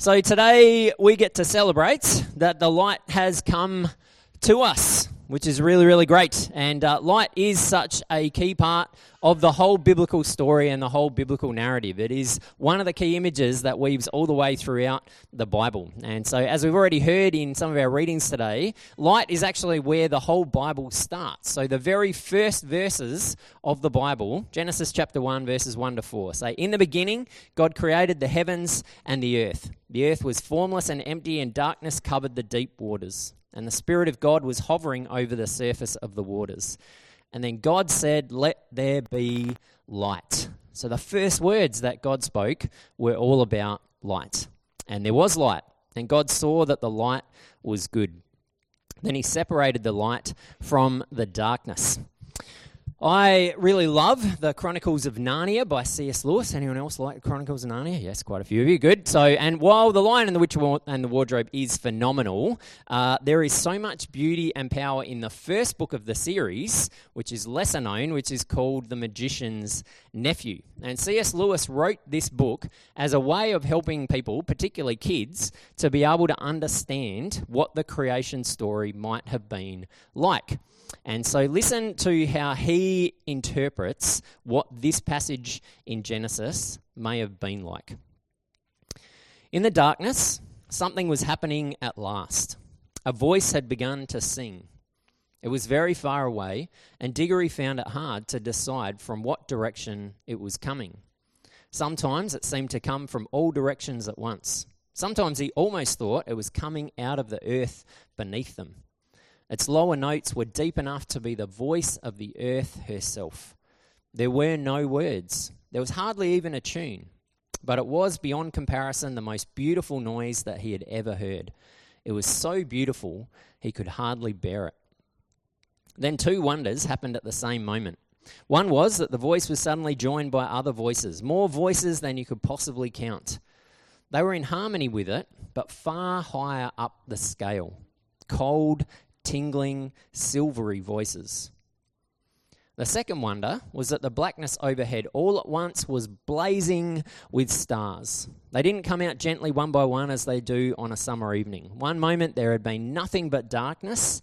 So today we get to celebrate that the light has come to us, which is really, really great. And uh, light is such a key part of the whole biblical story and the whole biblical narrative. It is one of the key images that weaves all the way throughout the Bible. And so, as we've already heard in some of our readings today, light is actually where the whole Bible starts. So, the very first verses of the Bible, Genesis chapter 1, verses 1 to 4, say, In the beginning, God created the heavens and the earth. The earth was formless and empty, and darkness covered the deep waters. And the Spirit of God was hovering over the surface of the waters. And then God said, Let there be light. So the first words that God spoke were all about light. And there was light. And God saw that the light was good. Then he separated the light from the darkness. I really love the Chronicles of Narnia by C.S. Lewis. Anyone else like the Chronicles of Narnia? Yes, quite a few of you. Good. So, and while The Lion and the Witch and the Wardrobe is phenomenal, uh, there is so much beauty and power in the first book of the series, which is lesser known, which is called The Magician's Nephew. And C.S. Lewis wrote this book as a way of helping people, particularly kids, to be able to understand what the creation story might have been like. And so listen to how he interprets what this passage in Genesis may have been like. In the darkness, something was happening at last. A voice had begun to sing. It was very far away, and Diggory found it hard to decide from what direction it was coming. Sometimes it seemed to come from all directions at once. Sometimes he almost thought it was coming out of the earth beneath them. Its lower notes were deep enough to be the voice of the earth herself. There were no words, there was hardly even a tune, but it was beyond comparison the most beautiful noise that he had ever heard. It was so beautiful he could hardly bear it. Then two wonders happened at the same moment. One was that the voice was suddenly joined by other voices, more voices than you could possibly count. They were in harmony with it, but far higher up the scale. Cold, tingling, silvery voices. The second wonder was that the blackness overhead all at once was blazing with stars. They didn't come out gently one by one as they do on a summer evening. One moment there had been nothing but darkness,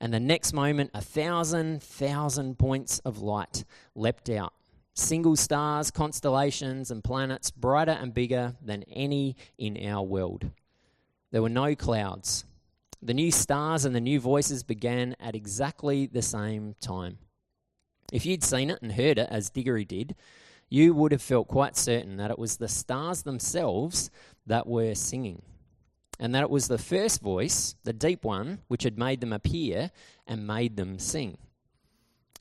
and the next moment a thousand, thousand points of light leapt out. Single stars, constellations, and planets brighter and bigger than any in our world. There were no clouds, the new stars and the new voices began at exactly the same time. If you'd seen it and heard it, as Diggory did, you would have felt quite certain that it was the stars themselves that were singing, and that it was the first voice, the deep one, which had made them appear and made them sing.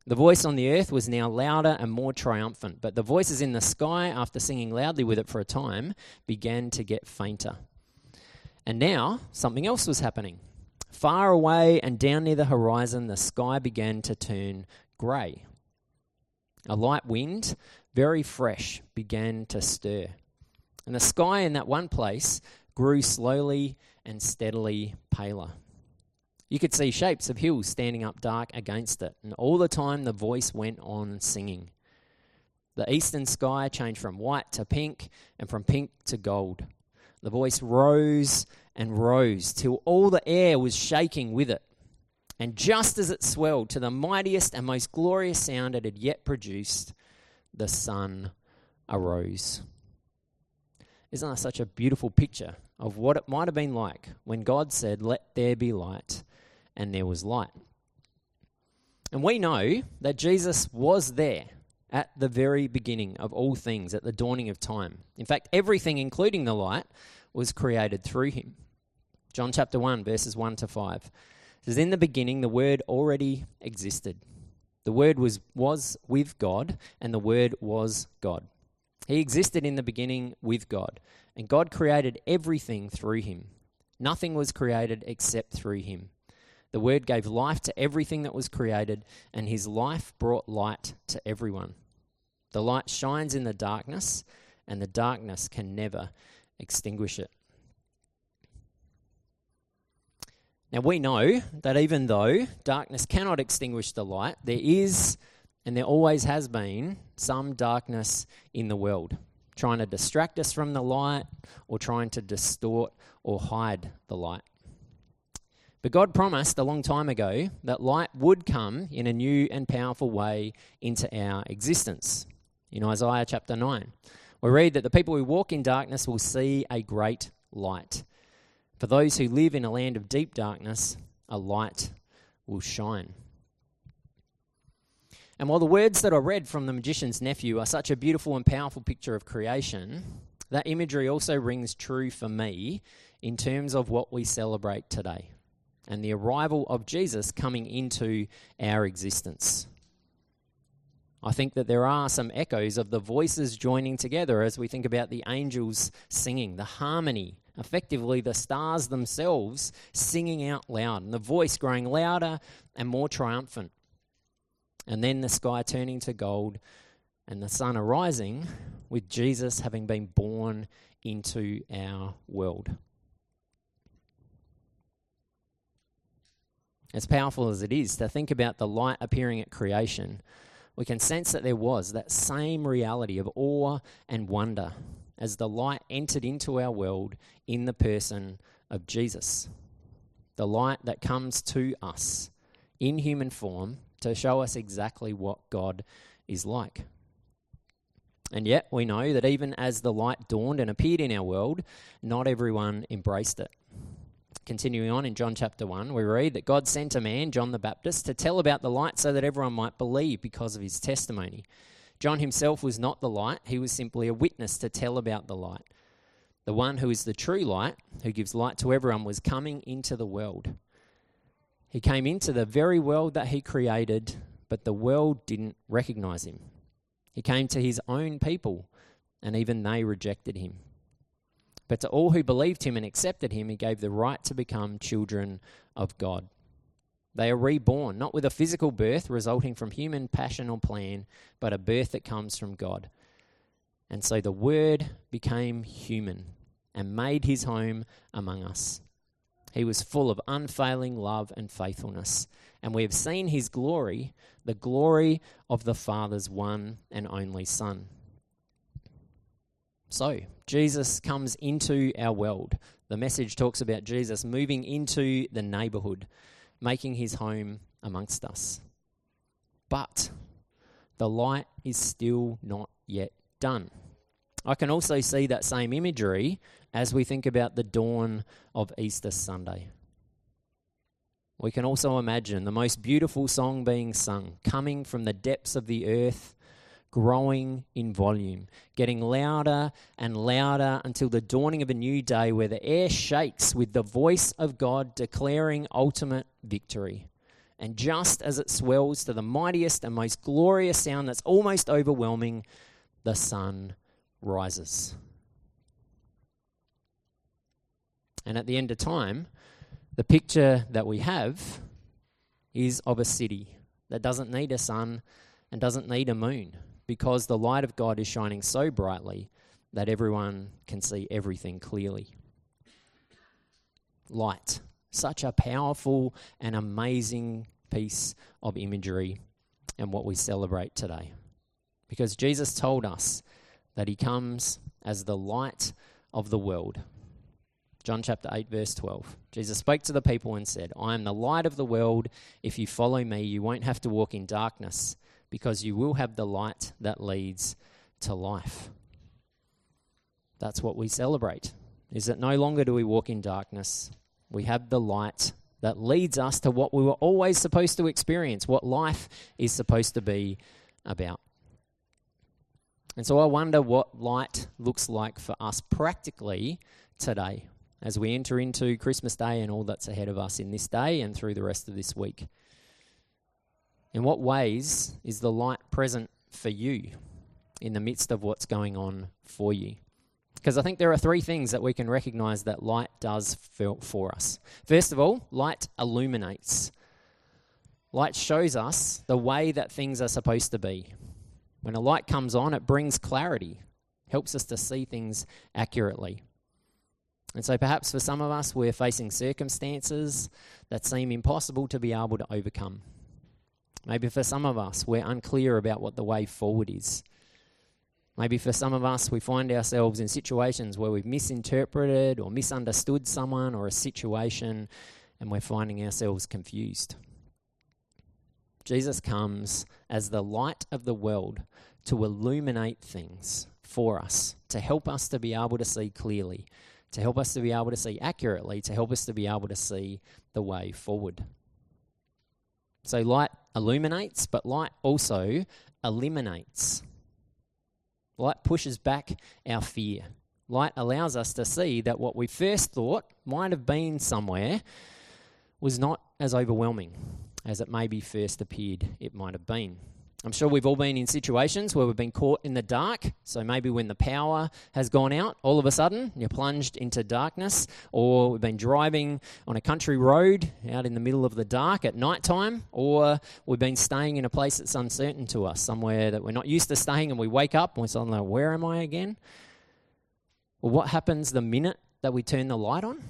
The voice on the earth was now louder and more triumphant, but the voices in the sky, after singing loudly with it for a time, began to get fainter. And now something else was happening. Far away and down near the horizon, the sky began to turn grey. A light wind, very fresh, began to stir. And the sky in that one place grew slowly and steadily paler. You could see shapes of hills standing up dark against it, and all the time the voice went on singing. The eastern sky changed from white to pink, and from pink to gold. The voice rose and rose till all the air was shaking with it. And just as it swelled to the mightiest and most glorious sound it had yet produced, the sun arose. Isn't that such a beautiful picture of what it might have been like when God said, Let there be light, and there was light? And we know that Jesus was there at the very beginning of all things, at the dawning of time. In fact, everything, including the light, was created through him. John chapter 1, verses 1 to 5 says, In the beginning, the Word already existed. The Word was, was with God, and the Word was God. He existed in the beginning with God, and God created everything through him. Nothing was created except through him. The Word gave life to everything that was created, and His life brought light to everyone. The light shines in the darkness, and the darkness can never extinguish it. Now, we know that even though darkness cannot extinguish the light, there is, and there always has been, some darkness in the world. trying to distract us from the light or trying to distort or hide the light. But God promised a long time ago that light would come in a new and powerful way into our existence. In Isaiah chapter 9, we read that the people who walk in darkness will see a great light. For those who live in a land of deep darkness, a light will shine. And while the words that I read from the magician's nephew are such a beautiful and powerful picture of creation, that imagery also rings true for me in terms of what we celebrate today and the arrival of Jesus coming into our existence. I think that there are some echoes of the voices joining together as we think about the angels singing, the harmony, effectively the stars themselves singing out loud, and the voice growing louder and more triumphant. And then the sky turning to gold and the sun arising with Jesus having been born into our world. As powerful as it is to think about the light appearing at creation, we can sense that there was that same reality of awe and wonder as the light entered into our world in the person of Jesus. The light that comes to us in human form to show us exactly what God is like. And yet, we know that even as the light dawned and appeared in our world, not everyone embraced it. Continuing on in John chapter 1, we read that God sent a man, John the Baptist, to tell about the light so that everyone might believe because of his testimony. John himself was not the light, he was simply a witness to tell about the light. The one who is the true light, who gives light to everyone, was coming into the world. He came into the very world that he created, but the world didn't recognize him. He came to his own people, and even they rejected him. But to all who believed him and accepted him, he gave the right to become children of God. They are reborn, not with a physical birth resulting from human passion or plan, but a birth that comes from God. And so the Word became human and made his home among us. He was full of unfailing love and faithfulness. And we have seen his glory, the glory of the Father's one and only Son. So, Jesus comes into our world. The message talks about Jesus moving into the neighborhood, making his home amongst us. But the light is still not yet done. I can also see that same imagery as we think about the dawn of Easter Sunday. We can also imagine the most beautiful song being sung, coming from the depths of the earth growing in volume, getting louder and louder until the dawning of a new day where the air shakes with the voice of God declaring ultimate victory. And just as it swells to the mightiest and most glorious sound that's almost overwhelming, the sun rises. And at the end of time, the picture that we have is of a city that doesn't need a sun and doesn't need a moon because the light of God is shining so brightly that everyone can see everything clearly. Light, such a powerful and amazing piece of imagery and what we celebrate today. Because Jesus told us that he comes as the light of the world. John chapter 8, verse 12. Jesus spoke to the people and said, I am the light of the world. If you follow me, you won't have to walk in darkness because you will have the light that leads to life. That's what we celebrate. Is that no longer do we walk in darkness, we have the light that leads us to what we were always supposed to experience, what life is supposed to be about. And so I wonder what light looks like for us practically today as we enter into Christmas Day and all that's ahead of us in this day and through the rest of this week. In what ways is the light present for you in the midst of what's going on for you? Because I think there are three things that we can recognize that light does for us. First of all, light illuminates. Light shows us the way that things are supposed to be. When a light comes on, it brings clarity, helps us to see things accurately. And so perhaps for some of us, we're facing circumstances that seem impossible to be able to overcome. Maybe for some of us, we're unclear about what the way forward is. Maybe for some of us, we find ourselves in situations where we've misinterpreted or misunderstood someone or a situation, and we're finding ourselves confused. Jesus comes as the light of the world to illuminate things for us, to help us to be able to see clearly, to help us to be able to see accurately, to help us to be able to see the way forward. So, light illuminates, but light also eliminates. Light pushes back our fear. Light allows us to see that what we first thought might have been somewhere was not as overwhelming as it maybe first appeared it might have been. I'm sure we've all been in situations where we've been caught in the dark. So maybe when the power has gone out, all of a sudden you're plunged into darkness, or we've been driving on a country road out in the middle of the dark at night time, or we've been staying in a place that's uncertain to us, somewhere that we're not used to staying, and we wake up and we're suddenly, like, where am I again? Well, what happens the minute that we turn the light on?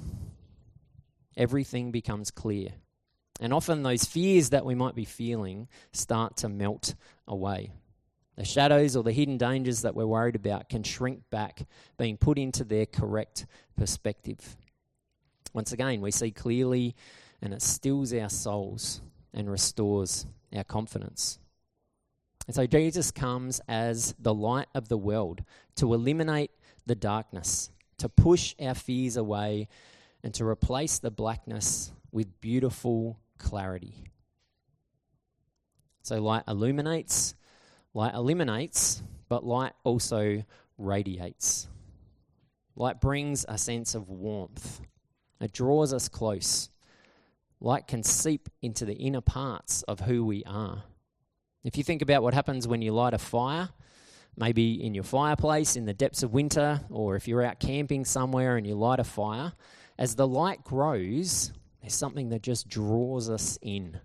Everything becomes clear. And often those fears that we might be feeling start to melt away. The shadows or the hidden dangers that we're worried about can shrink back, being put into their correct perspective. Once again, we see clearly and it stills our souls and restores our confidence. And so Jesus comes as the light of the world to eliminate the darkness, to push our fears away, and to replace the blackness with beautiful clarity. So light illuminates, light eliminates, but light also radiates. Light brings a sense of warmth. It draws us close. Light can seep into the inner parts of who we are. If you think about what happens when you light a fire, maybe in your fireplace in the depths of winter, or if you're out camping somewhere and you light a fire, as the light grows, there's something that just draws us in.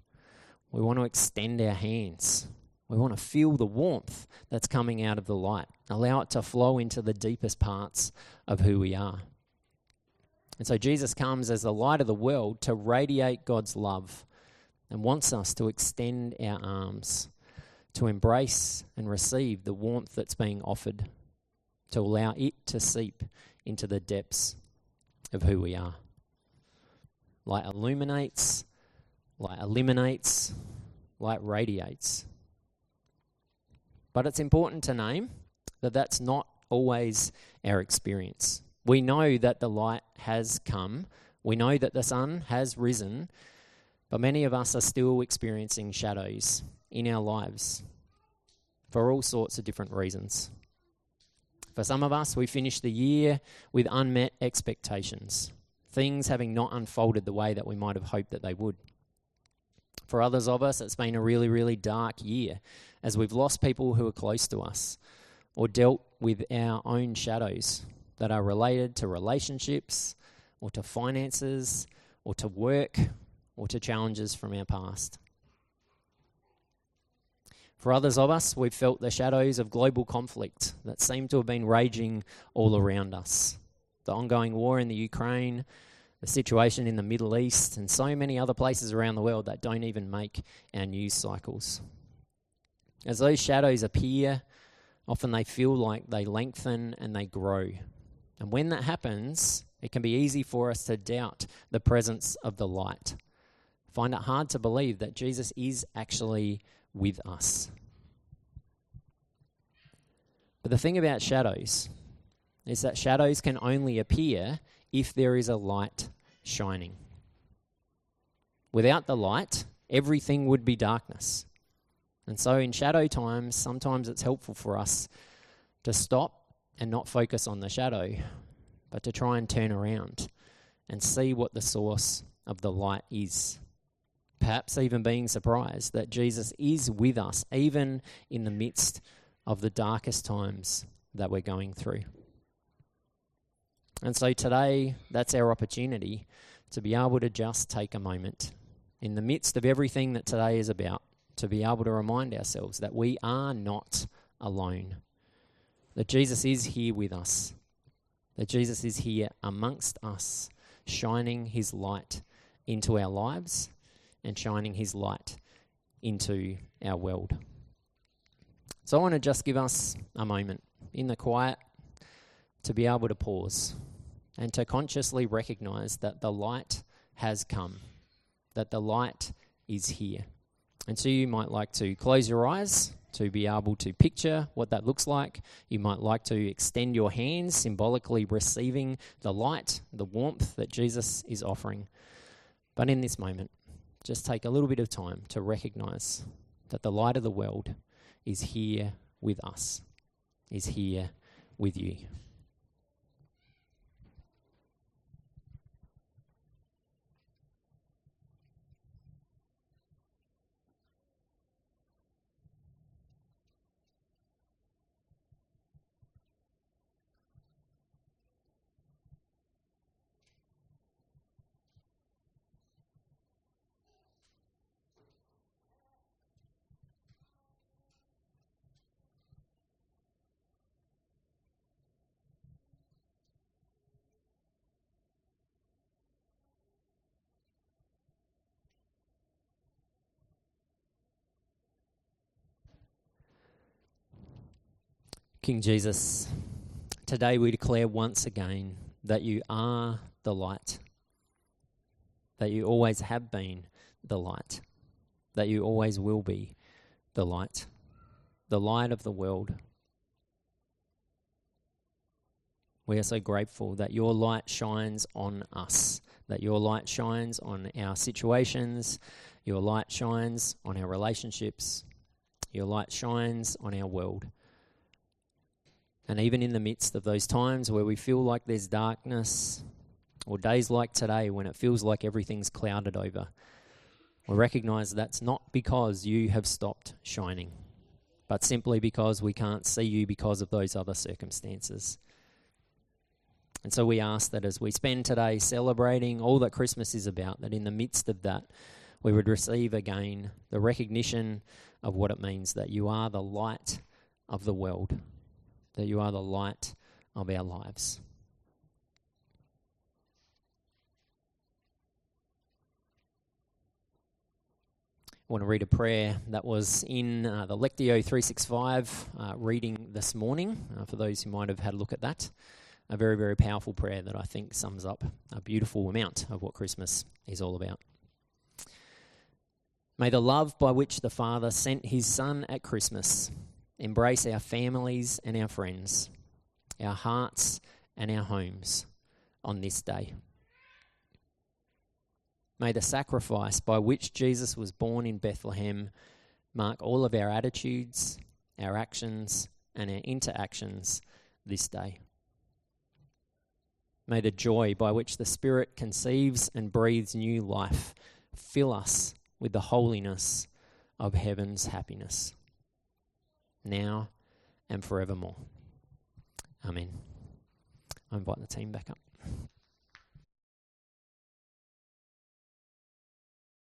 We want to extend our hands. We want to feel the warmth that's coming out of the light, allow it to flow into the deepest parts of who we are. And so Jesus comes as the light of the world to radiate God's love and wants us to extend our arms, to embrace and receive the warmth that's being offered, to allow it to seep into the depths of who we are. Light illuminates, light eliminates, light radiates. But it's important to name that that's not always our experience. We know that the light has come, we know that the sun has risen, but many of us are still experiencing shadows in our lives for all sorts of different reasons. For some of us, we finish the year with unmet expectations things having not unfolded the way that we might have hoped that they would. For others of us, it's been a really, really dark year as we've lost people who are close to us or dealt with our own shadows that are related to relationships or to finances or to work or to challenges from our past. For others of us, we've felt the shadows of global conflict that seem to have been raging all around us the ongoing war in the Ukraine, the situation in the Middle East, and so many other places around the world that don't even make our news cycles. As those shadows appear, often they feel like they lengthen and they grow. And when that happens, it can be easy for us to doubt the presence of the light. Find it hard to believe that Jesus is actually with us. But the thing about shadows is that shadows can only appear if there is a light shining. Without the light, everything would be darkness. And so, in shadow times, sometimes it's helpful for us to stop and not focus on the shadow, but to try and turn around and see what the source of the light is. Perhaps even being surprised that Jesus is with us, even in the midst of the darkest times that we're going through. And so today, that's our opportunity to be able to just take a moment in the midst of everything that today is about, to be able to remind ourselves that we are not alone, that Jesus is here with us, that Jesus is here amongst us, shining his light into our lives and shining his light into our world. So I want to just give us a moment in the quiet to be able to pause and to consciously recognize that the light has come, that the light is here. And so you might like to close your eyes to be able to picture what that looks like. You might like to extend your hands, symbolically receiving the light, the warmth that Jesus is offering. But in this moment, just take a little bit of time to recognize that the light of the world is here with us, is here with you. King Jesus, today we declare once again that you are the light, that you always have been the light, that you always will be the light, the light of the world. We are so grateful that your light shines on us, that your light shines on our situations, your light shines on our relationships, your light shines on our world. And even in the midst of those times where we feel like there's darkness, or days like today when it feels like everything's clouded over, we recognize that's not because you have stopped shining, but simply because we can't see you because of those other circumstances. And so we ask that as we spend today celebrating all that Christmas is about, that in the midst of that, we would receive again the recognition of what it means that you are the light of the world that you are the light of our lives. I want to read a prayer that was in uh, the Lectio 365 uh, reading this morning, uh, for those who might have had a look at that. A very, very powerful prayer that I think sums up a beautiful amount of what Christmas is all about. May the love by which the Father sent his Son at Christmas embrace our families and our friends, our hearts and our homes on this day. May the sacrifice by which Jesus was born in Bethlehem mark all of our attitudes, our actions, and our interactions this day. May the joy by which the Spirit conceives and breathes new life fill us with the holiness of heaven's happiness now, and forevermore. Amen. I invite the team back up.